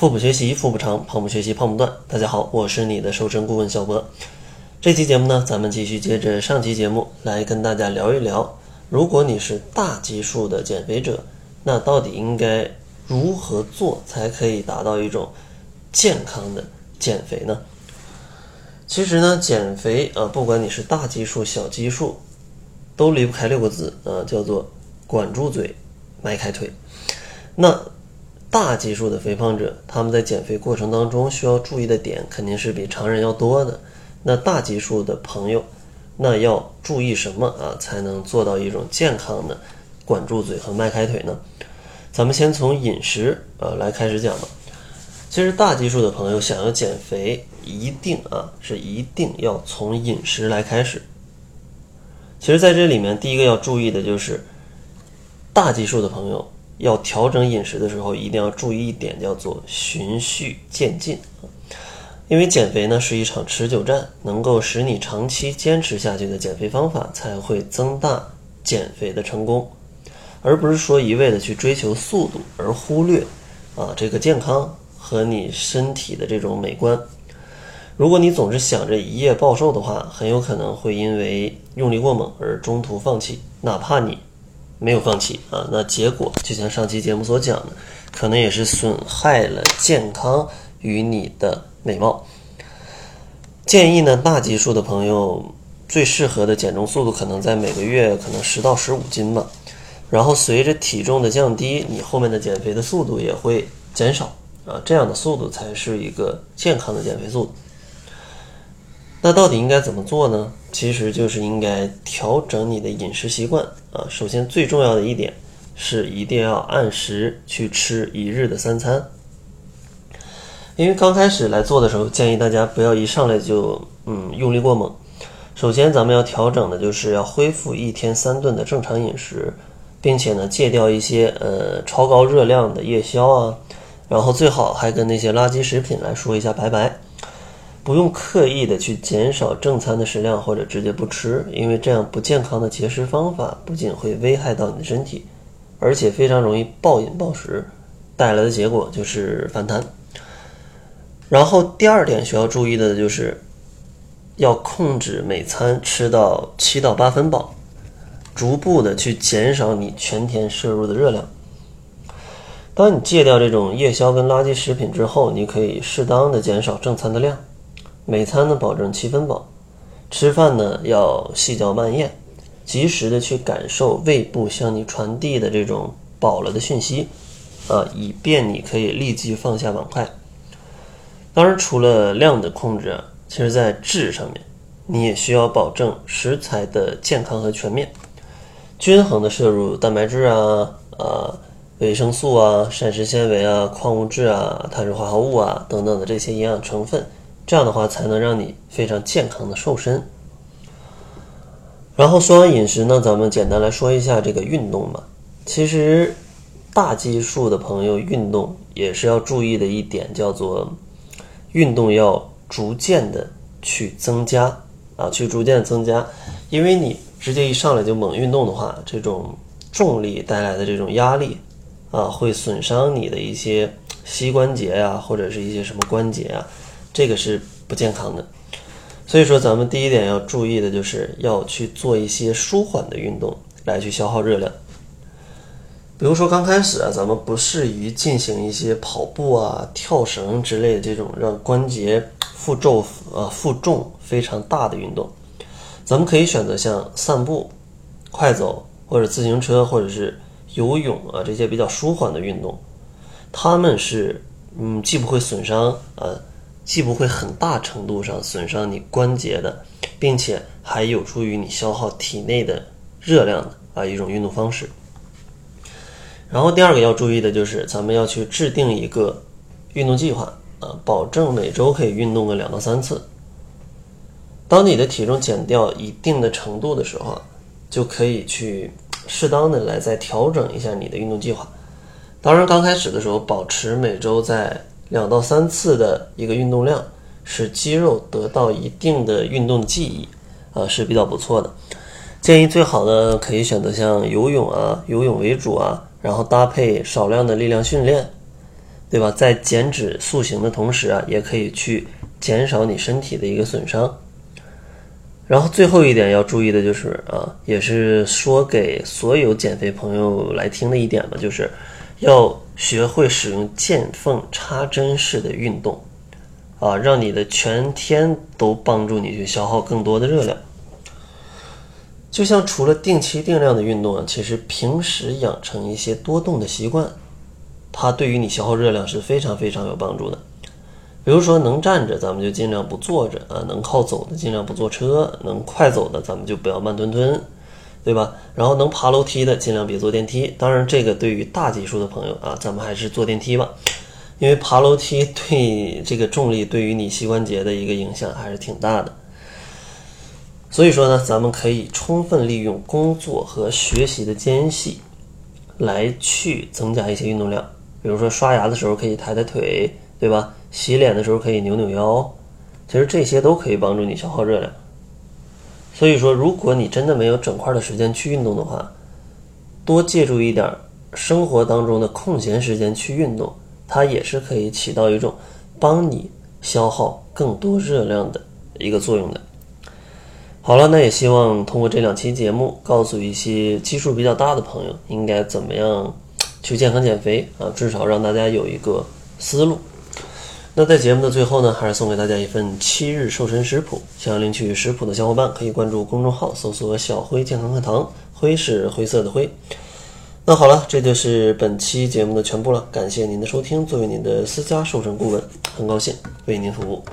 腹部学习腹部长，胖不学习胖不断。大家好，我是你的瘦身顾问小博。这期节目呢，咱们继续接着上期节目来跟大家聊一聊，如果你是大基数的减肥者，那到底应该如何做才可以达到一种健康的减肥呢？其实呢，减肥啊，不管你是大基数、小基数，都离不开六个字啊，叫做管住嘴，迈开腿。那大基数的肥胖者，他们在减肥过程当中需要注意的点肯定是比常人要多的。那大基数的朋友，那要注意什么啊，才能做到一种健康的管住嘴和迈开腿呢？咱们先从饮食呃来开始讲吧。其实大基数的朋友想要减肥，一定啊是一定要从饮食来开始。其实，在这里面，第一个要注意的就是，大基数的朋友。要调整饮食的时候，一定要注意一点，叫做循序渐进因为减肥呢是一场持久战，能够使你长期坚持下去的减肥方法，才会增大减肥的成功，而不是说一味的去追求速度，而忽略啊这个健康和你身体的这种美观。如果你总是想着一夜暴瘦的话，很有可能会因为用力过猛而中途放弃，哪怕你。没有放弃啊，那结果就像上期节目所讲的，可能也是损害了健康与你的美貌。建议呢，大基数的朋友最适合的减重速度可能在每个月可能十到十五斤吧。然后随着体重的降低，你后面的减肥的速度也会减少啊，这样的速度才是一个健康的减肥速度。那到底应该怎么做呢？其实就是应该调整你的饮食习惯啊。首先最重要的一点是一定要按时去吃一日的三餐。因为刚开始来做的时候，建议大家不要一上来就嗯用力过猛。首先咱们要调整的就是要恢复一天三顿的正常饮食，并且呢戒掉一些呃超高热量的夜宵啊，然后最好还跟那些垃圾食品来说一下拜拜。不用刻意的去减少正餐的食量，或者直接不吃，因为这样不健康的节食方法不仅会危害到你的身体，而且非常容易暴饮暴食，带来的结果就是反弹。然后第二点需要注意的就是，要控制每餐吃到七到八分饱，逐步的去减少你全天摄入的热量。当你戒掉这种夜宵跟垃圾食品之后，你可以适当的减少正餐的量。每餐呢保证七分饱，吃饭呢要细嚼慢咽，及时的去感受胃部向你传递的这种饱了的讯息，啊，以便你可以立即放下碗筷。当然，除了量的控制啊，其实在质上面，你也需要保证食材的健康和全面，均衡的摄入蛋白质啊、啊维生素啊、膳食纤维啊、矿物质啊、碳水化合物啊等等的这些营养成分。这样的话才能让你非常健康的瘦身。然后说完饮食呢，咱们简单来说一下这个运动吧。其实大基数的朋友运动也是要注意的一点，叫做运动要逐渐的去增加啊，去逐渐增加。因为你直接一上来就猛运动的话，这种重力带来的这种压力啊，会损伤你的一些膝关节呀，或者是一些什么关节啊。这个是不健康的，所以说咱们第一点要注意的就是要去做一些舒缓的运动来去消耗热量。比如说刚开始啊，咱们不适宜进行一些跑步啊、跳绳之类的这种让关节负重啊负重非常大的运动，咱们可以选择像散步、快走或者自行车或者是游泳啊这些比较舒缓的运动，他们是嗯既不会损伤啊。既不会很大程度上损伤你关节的，并且还有助于你消耗体内的热量的啊一种运动方式。然后第二个要注意的就是，咱们要去制定一个运动计划啊，保证每周可以运动个两到三次。当你的体重减掉一定的程度的时候，就可以去适当的来再调整一下你的运动计划。当然，刚开始的时候保持每周在。两到三次的一个运动量，使肌肉得到一定的运动记忆，啊是比较不错的。建议最好呢可以选择像游泳啊，游泳为主啊，然后搭配少量的力量训练，对吧？在减脂塑形的同时啊，也可以去减少你身体的一个损伤。然后最后一点要注意的就是啊，也是说给所有减肥朋友来听的一点吧，就是要学会使用见缝插针式的运动，啊，让你的全天都帮助你去消耗更多的热量。就像除了定期定量的运动啊，其实平时养成一些多动的习惯，它对于你消耗热量是非常非常有帮助的。比如说能站着，咱们就尽量不坐着啊；能靠走的尽量不坐车；能快走的咱们就不要慢吞吞，对吧？然后能爬楼梯的尽量别坐电梯。当然，这个对于大基数的朋友啊，咱们还是坐电梯吧，因为爬楼梯对这个重力对于你膝关节的一个影响还是挺大的。所以说呢，咱们可以充分利用工作和学习的间隙，来去增加一些运动量。比如说刷牙的时候可以抬抬腿，对吧？洗脸的时候可以扭扭腰，其实这些都可以帮助你消耗热量。所以说，如果你真的没有整块的时间去运动的话，多借助一点生活当中的空闲时间去运动，它也是可以起到一种帮你消耗更多热量的一个作用的。好了，那也希望通过这两期节目，告诉一些基数比较大的朋友应该怎么样去健康减肥啊，至少让大家有一个思路。那在节目的最后呢，还是送给大家一份七日瘦身食谱。想要领取食谱的小伙伴，可以关注公众号，搜索“小辉健康课堂”，辉是灰色的灰。那好了，这就是本期节目的全部了。感谢您的收听，作为您的私家瘦身顾问，很高兴为您服务。